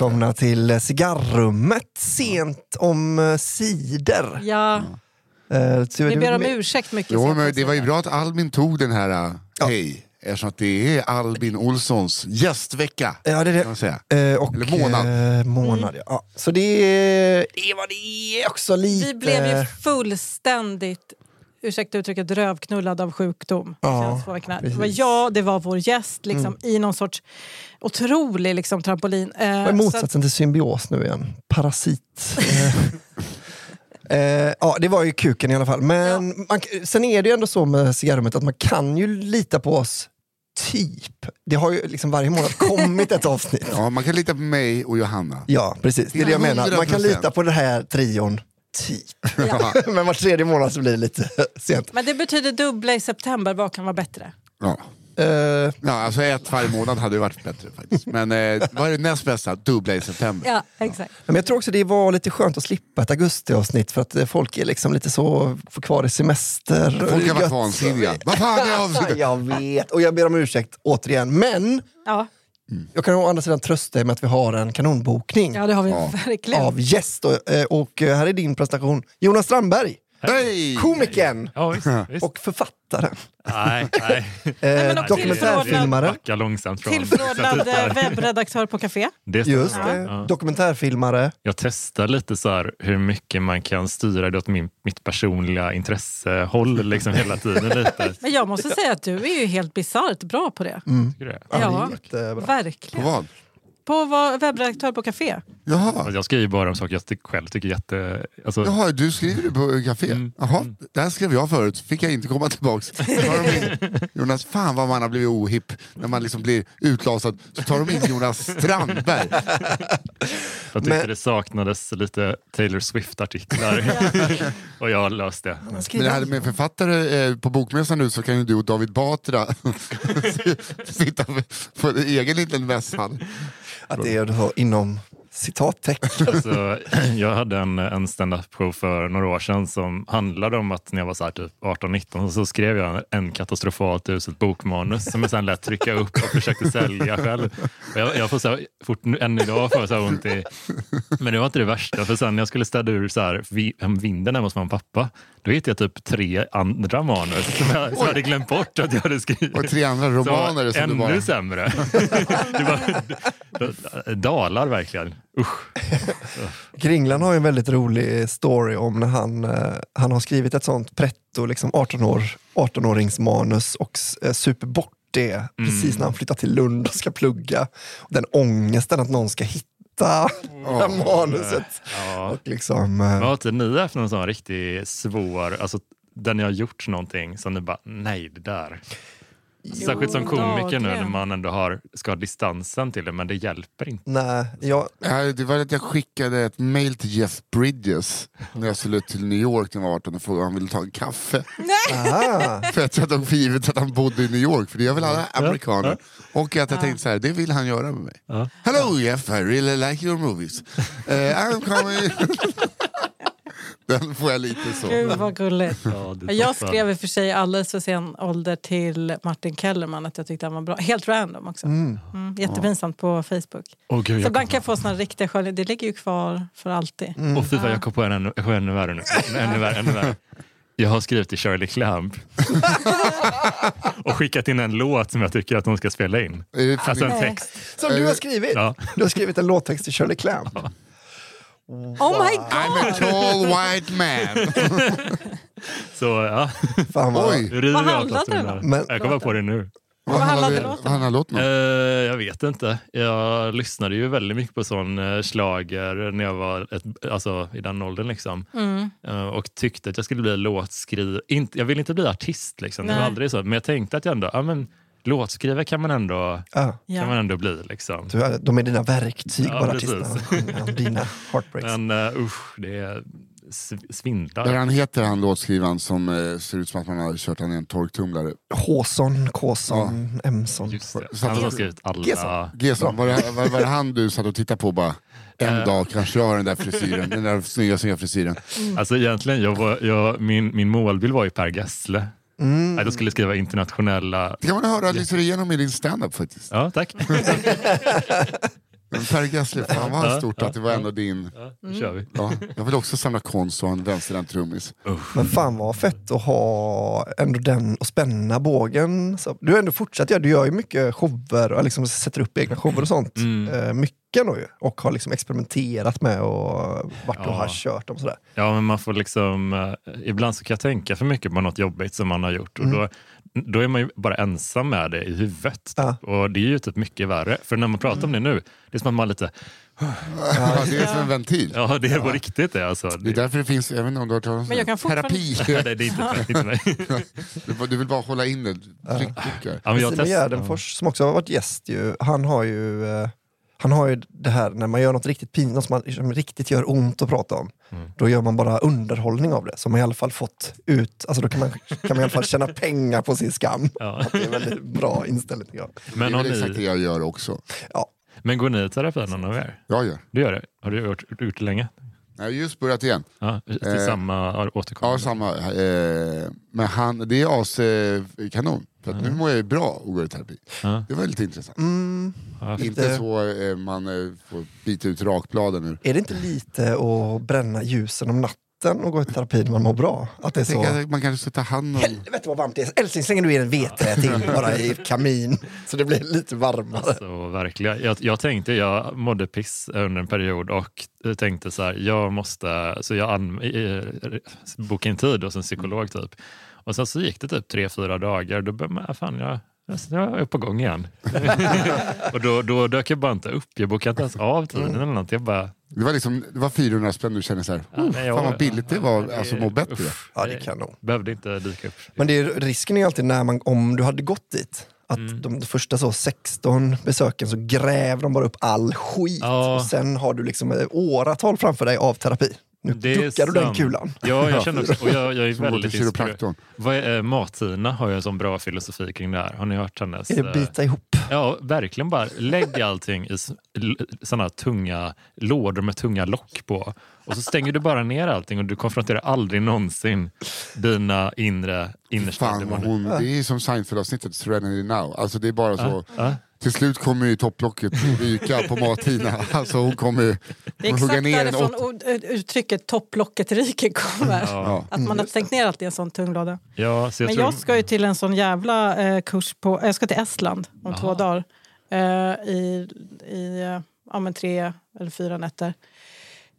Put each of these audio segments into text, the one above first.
välkomna till cigarrummet sent om eh, cider. Ja, vi det- ber om ursäkt mycket. Jo, men det var ju bra att Albin tog den här äh, hej. Eftersom att det är Albin Olssons gästvecka. Ja, det är Kan man säga. det. Eh, och, Eller månad. eh, månad ja. ja. Så det, det var det också lite... Vi blev ju fullständigt, ursäkta uttrycket, rövknullad av sjukdom. Ja. Det var jag, det var vår gäst liksom, i någon sorts otrolig liksom, trampolin. Eh, Vad är så att- motsatsen till symbios nu igen? Parasit. Eh, eh, ja, det var ju kuken i alla fall. Men man, sen är det ju ändå så med cigarrummet att man kan ju lita på oss. Typ. Det har ju liksom varje månad kommit ett avsnitt. Ja, man kan lita på mig och Johanna. Ja, precis. Det är det jag menar. Man kan 100%. lita på den här trion. Typ. ja. Men var tredje månad så blir det lite sent. Men det betyder dubbla i september, vad kan vara bättre? Ja. Eh, Ja, alltså ett varje månad hade ju varit bättre faktiskt. Men eh, vad är det näst bästa? Dubbla i september. Ja, exakt. men jag tror också det var lite skönt att slippa ett augustiavsnitt för att eh, folk är liksom lite så får kvar i semester. Folk har varit vansinniga. Vad fan är avsnittet? Jag vet, och jag ber om ursäkt återigen. Men Ja, jag kan å andra sidan trösta er med att vi har en kanonbokning ja det har vi Ja. verkligen. av gäst. Och, eh, och eh, här är din presentation. Jonas Strandberg, Hej! komikern Ja, visst. visst. och författaren. Nej, nej. Eh, dokumentärfilmare. Tillförordnad eh, webbredaktör på Café. Det. Just det, Ja. dokumentärfilmare. Jag testar lite så här hur mycket man kan styra det åt min, mitt personliga intressehåll liksom hela tiden. Lite. Men jag måste säga att du är ju helt bisarrt bra på det. Du det? Ja, Ja. det är jättebra. På Verkligen. vad? På att vara webbredaktör på Café. Jaha. Alltså, jag skriver bara om saker jag själv tycker jätte... Alltså, Jaha, du skriver på café? Mm. Jaha, det här skrev jag förut, fick jag inte komma tillbaks. In, Jonas, fan vad man har blivit ohipp när man liksom blir utlasad. Så tar de in Jonas Strandberg. jag tyckte Men- det saknades lite Taylor Swift-artiklar. och jag har löst det. Men det här med författare eh, på Bokmässan nu så kan ju du och David Batra sitta på en egen liten mässhall. Att det är inom citattecken. Alltså, jag hade en, en stand-up show för några år sedan som handlade om att när jag var så typ 18-19 så skrev jag en katastrofalt uselt bokmanus som jag sen lät trycka upp och försökte sälja själv. Och jag, jag får så här, fort, än idag får jag så här ont i... Men det var inte det värsta, för sen när jag skulle städa ur så här, vinden hemma hos mamma och pappa, då hittade jag typ tre andra manus som jag, som jag hade glömt bort att jag hade skrivit. Och tre andra romaner Så som du ännu bara... sämre. det var, dalar verkligen. Usch. Kringlan har ju en väldigt rolig story om när han, eh, han har skrivit ett sånt pretto, liksom 18 år, 18-åringsmanus och eh, super bort det precis när han flyttar till Lund och ska plugga. Den ångesten att någon ska hitta det här manuset. Ja. Och liksom, eh, har inte ni haft någon sån riktigt svår, alltså där ni har gjort någonting som ni bara, nej det där. Särskilt som komiker nu när man ändå har, ska ha distansen till det, men det hjälper inte. nej, jag, Ja, det var att jag skickade ett mail till Jeff Bridges när jag skulle till New York när jag var 18 och frågade om han ville ta en kaffe. För att jag tog för givet att han bodde i New York, för det gör väl alla amerikaner. Och att jag tänkte så här, det vill han göra med mig. Hello Jeff, I really like your movies. Uh, I'm coming... Den får jag lite så. Gud vad gulligt. Ja, Jag skrev i och för sig alldeles för sen ålder till Martin Kellerman att jag tyckte han var bra. Helt random också. Mm, jättepinsamt på Facebook. Åh gud, Så ibland kan jag få såna riktiga skönheter. Det ligger ju kvar för alltid. kom, och fy fan, jag kom på en ännu, ännu värre nu. Ännu värre, ännu värre. Jag har skrivit till Shirley Clamp och skickat in en låt som jag tycker att hon ska spela in. Alltså en text. som du har skrivit. Ja. Du har skrivit en låttext till Shirley Clamp. Oh my I'm a god! tall white man. Så ja, Fan vad, Oj. river Vad jag handlade den. Men- Jag kommer på det nu. Vad handlade låten vad handlar låten Eh, om? jag vet inte. Jag lyssnade ju väldigt mycket på sån uh, slager när jag var ett, alltså, i den åldern. Liksom. Mm. Eh, och tyckte att jag skulle bli låtskrivare. Inte, jag ville inte bli artist, liksom. det var Nej. aldrig så. Men jag tänkte att jag ändå, ja, men, låtskrivare kan man ändå, ja, kan man Ja. ändå bli. Liksom. du, är- de är dina verktyg Ja, bara artisterna. Ja, Dina heartbreaks. Men uh, usch, det är sv- svindlar. Där han heter han låtskrivaren som eh, ser ut som att man har kört han i en torktumlare. Håson, Kåson, Emson. Så att- Han har skrivit alla... Gesson. Gesson, var det, var, var det han du satt och tittade på bara? En Eh. dag kanske jag har den där frisyren, den där snygga, snygga frisyren. Alltså egentligen, jag var, jag, min, min målbild var ju Per Gessle. Mm. Nej, då skulle jag skriva internationella... Det kan man höra lyssna igenom i din standup faktiskt. Ja, tack. Men Per Gessle, fan vad stort att det var ändå din... Ja, då kör vi. Ja, jag vill också samla konst och ha en vänsterhänt trummis. Men fan vad fett att ha ändå den och spänna bågen. Så, du har ändå fortsatt göra, du gör ju mycket shower och liksom sätter upp egna shower och sånt. Mm. Eh, mycket ändå ju. Och har liksom experimenterat med och vart Ja. har kört dem sådär. Ja, men man får liksom... eh, ibland så kan jag tänka för mycket på något jobbigt som man har gjort. Och då, då är man ju bara ensam med det i huvudet. Ja. Och det är ju typ mycket värre. För när man pratar om det nu, det är som att man lite... Ja, det är som en ventil. Ja, det är på riktigt det. Alltså. Det är därför det finns, jag vet inte om du har talas om terapi. Nej, det är inte, inte mig. Du, du vill bara hålla in det, tryckar. Ja, men jag Simon Gärdenfors som också har varit gäst ju, han har ju eh, han har ju det här när man gör något riktigt pinsamt, något som, man, som riktigt gör ont att prata om. Mm. Då gör man bara underhållning av det. Så man i alla fall fått ut, alltså då kan man, kan man i alla fall tjäna pengar på sin skam. Ja. Att det är en väldigt bra inställning jag. Men, det är väl exakt det jag gör också. Ja. men går ni i terapi någon av er? Jag gör. Du gör det? Har du gjort, gjort det länge? Jag har just börjat igen. Ja, till Eh, samma återkommande? Ja, samma. Eh, men han, det är as eh, kanon. För att nu mår jag ju bra och går i terapi. Ja. Det var lite intressant. Mm, Ja, Inte det- så eh, man eh, får bita ut rakbladen ur. är det inte lite att bränna ljusen om natten och gå i terapi när man mår bra? Att det är så... man kanske ska ta hand om... Helvete vad varmt det är. Älskling slänger du in en vedträ till bara i kamin. Så det blir lite varmare. Alltså, verkligen. Jag, jag tänkte, jag mådde piss under en period och tänkte så här, jag måste, så jag an, bokade in tid hos en psykolog typ. Och sen så gick det typ tre, fyra dagar, då började man, "Ah, fan jag, jag är på gång igen. och då, då dök jag bara inte upp, jag bokade inte ens av tiden eller något. Jag bara, Det var, liksom, det var 400 spänn du kände så här, Ja, oh, fan vad billigt det var, alltså må bättre. uff, Ja, det kan nog. Behövde inte dyka upp. Men det är, risken är ju alltid när man, om du hade gått dit, att Mm. de första så 16 besöken så gräver de bara upp all skit. Ja. Och sen har du liksom åratal framför dig av terapi. Nu Det är duckar du den kulan. Ja, jag känner också, och jag, jag är Som väldigt inspirerad. är, eh, Martina har ju en sån bra filosofi kring det här. Har ni hört hennes? Är det eh, bita ihop? Ja, verkligen bara lägg allting i sådana tunga lådor med tunga lock på. Och så stänger du bara ner allting och du konfronterar aldrig någonsin dina inre innersta Fan, hon, det är som Seinfeld-avsnittet, Serenity Now. Alltså det är bara så, Ja, till slut kommer ju topplocket ryka på Martina. Alltså hon kommer ju Det är exakt därifrån åt... ord- uttrycket topplocket ryker kommer. ja. Att man har stängt ner allt i en sån tung låda. ja, så jag Men tror, jag ska ju till en sån jävla eh, kurs på... Jag ska till Estland om två dagar. Eh, I i eh, ja, men tre eller fyra nätter.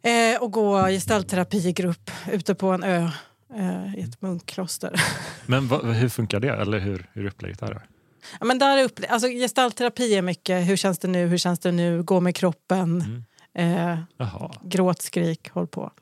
Eh, och gå gestaltterapi i grupp ute på en ö eh, i ett munkkloster. Men vad, hur funkar det? Eller hur, hur är upplägget där? Ja, men där är upp, alltså, gestaltterapi är mycket hur känns det nu, hur känns det nu, gå med kroppen, eh, Jaha. gråt, skrik, håll på.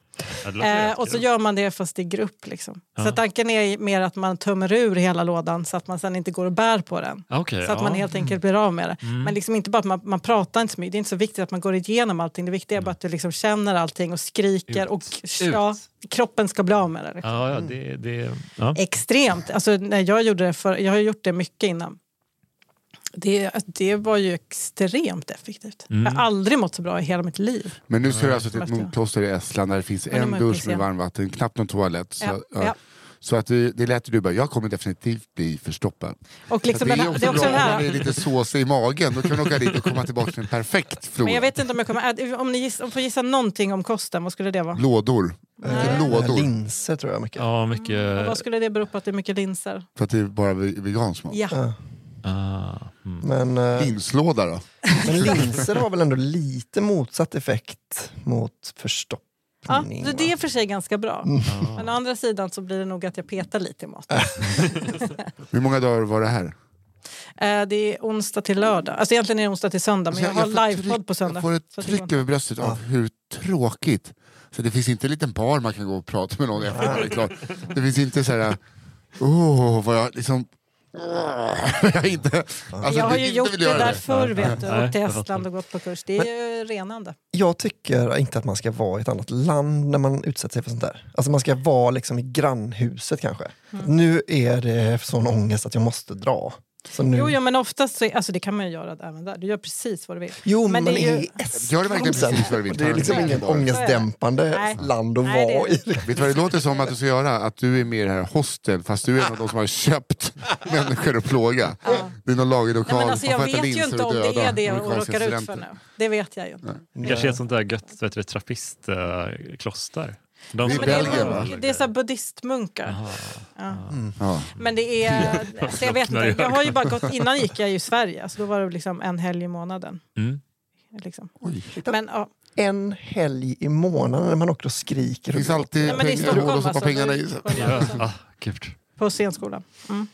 Eh, och så gör man det fast i grupp. Liksom. Ja. Så tanken är mer att man tömmer ur hela lådan så att man sen inte går och bär på den. Okej, Så att ja. man helt enkelt blir av med det. Men liksom inte bara att man, man pratar inte så mycket. Det är inte så viktigt att man går igenom allting. Det viktiga är bara att du liksom känner allting och skriker. Ut. Och ja, kroppen ska bli av med det. Liksom. Ja, ja, det, det. Extremt. Alltså, när jag, gjorde det för, jag har gjort det mycket innan. Det, det var ju extremt effektivt. Mm. Jag har aldrig mått så bra i hela mitt liv. Men nu ska du alltså till ett munkkloster i Estland där det finns en dusch med varmvatten, knappt någon toalett. Så, Ja, ja. så att det, det lät du bara, jag kommer definitivt bli förstoppad. Och liksom det är här- också det är också bra den om man här, är lite såsig i magen, då kan man åka dit och komma tillbaka till en perfekt flora. men jag vet inte om jag kommer... äh, Om ni giss, om får gissa någonting om kosten, vad skulle det vara? Lådor. Lådor. Linser tror jag mycket. ja, mycket... Och vad skulle det bero på att det är mycket linser? För att det är bara ve- vegansk mat. Ja. Ja. Ah, mm. Men, eh, Linslåda då? men linser har väl ändå lite motsatt effekt mot Ja, förstoppning? så det är för sig ganska bra. Mm. Men å andra sidan så blir det nog att jag petar lite i maten. Hur många dagar var det här? Eh, det är onsdag till lördag. Alltså egentligen är det onsdag till söndag, men jag Alltså, har får livepodd på söndag. Jag får ett tryck över bröstet av hur tråkigt. Så det finns inte en liten bar man kan gå och prata med någon efter det. Det finns inte så här, åh vad jag liksom... jag inte, alltså, jag har ju inte gjort det där förr, vet du. Nej, Åkt till. Estland och gått på kurs. Det är ju renande. Jag tycker inte att man ska vara i ett annat land när man utsätter sig för sånt där. Alltså man ska vara liksom i grannhuset kanske. Mm. Nu är det sån ångest att jag måste dra. Jo, jo, men oftast så, alltså det kan man ju göra även där. Du gör precis vad du vill. Jo, Men men det är är ju- Gör verkligen precis vad du vill. Det är liksom ingen är ångestdämpande Nej. land att Nej, är vara det. i. Vet du vad det låter som att du ska göra? Att du är det här hostel fast du är en av de som har köpt människor att plåga. Det är någon lagerlokal, Nej, men alltså, jag vet ju inte om det är det jag amerikanska råkar ut för nu. Det vet jag ju inte. Det kanske är ett sånt där gött du, trappistkloster. De Det är som- Men det, Belgien, va? det är så buddhistmunkar. Ja. Ja. Men det är... Så jag vet Slocknar i inte. Jag har ju bara gått, innan gick jag i Sverige, så då var det liksom en helg i månaden. Mm. Liksom. Oj. Men, ja. En helg i månaden när man och skriker. Det finns alltid Nej, pengar, Stockholm att stoppa alltså. pengarna i. Ja, ah. På scenskolan. Mm.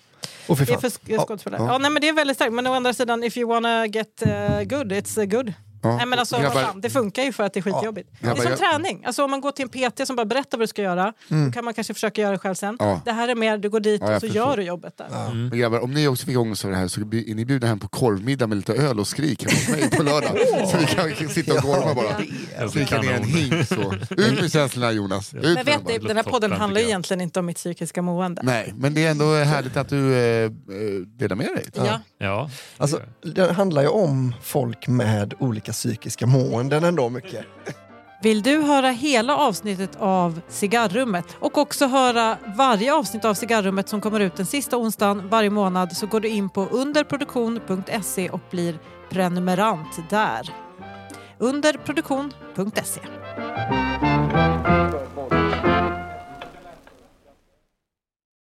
Och fy Det är för sk- skådespelare. Ja. nej, men det är väldigt starkt. Men å andra sidan, if you wanna get uh, good, it's uh, good. Ja. Nej, men alltså, vad Grabbar, fan, det funkar ju för att det är skitjobbigt. Grabbar, det är som jag- träning. Alltså, om man går till en PT som bara berättar vad du ska göra, då kan man kanske försöka göra det själv sen. Ja. Det här är mer, du går dit Ja, och så förstår. gör du jobbet där. Men grabbar, om ni också fick ångest av det här så är ni bjudna hem på korvmiddag med lite öl och skrik hemma hos mig på lördag. Så vi kan sitta och gorma bara. Jag Skrika ner en hink så. Ut med känslorna Jonas. Ut Men vet du, den här podden handlar ju egentligen inte om mitt psykiska mående. Nej, men det är ändå härligt att du eh, eh, delar med dig. Ja. Ja. Alltså, det handlar ju om folk med olika psykiska måenden ändå mycket. Vill du höra hela avsnittet av Cigarrummet och också höra varje avsnitt av Cigarrummet som kommer ut den sista onsdagen varje månad så går du in på underproduktion.se och blir prenumerant där. Underproduktion.se